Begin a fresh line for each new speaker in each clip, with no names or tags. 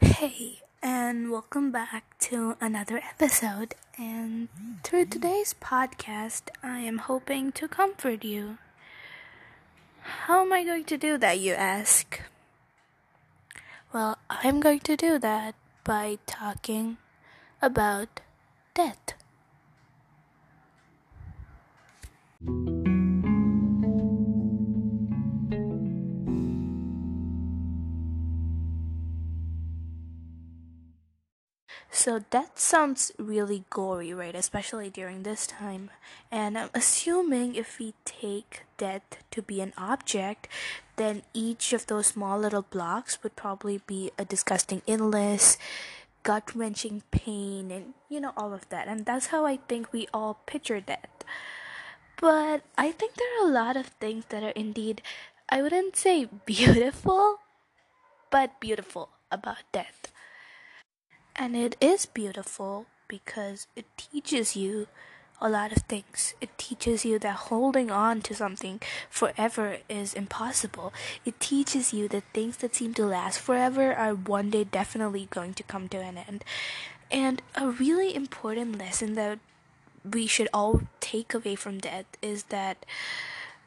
Hey, and welcome back to another episode. And through today's podcast, I am hoping to comfort you. How am I going to do that, you ask? Well, I'm going to do that by talking about death. So that sounds really gory, right? Especially during this time. And I'm assuming if we take death to be an object, then each of those small little blocks would probably be a disgusting illness, gut wrenching pain, and you know, all of that. And that's how I think we all picture death. But I think there are a lot of things that are indeed, I wouldn't say beautiful, but beautiful about death. And it is beautiful because it teaches you a lot of things. It teaches you that holding on to something forever is impossible. It teaches you that things that seem to last forever are one day definitely going to come to an end. And a really important lesson that we should all take away from death is that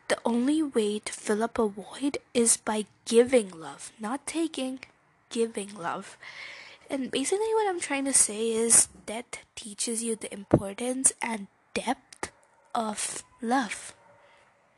the only way to fill up a void is by giving love, not taking, giving love. And basically, what I'm trying to say is death teaches you the importance and depth of love.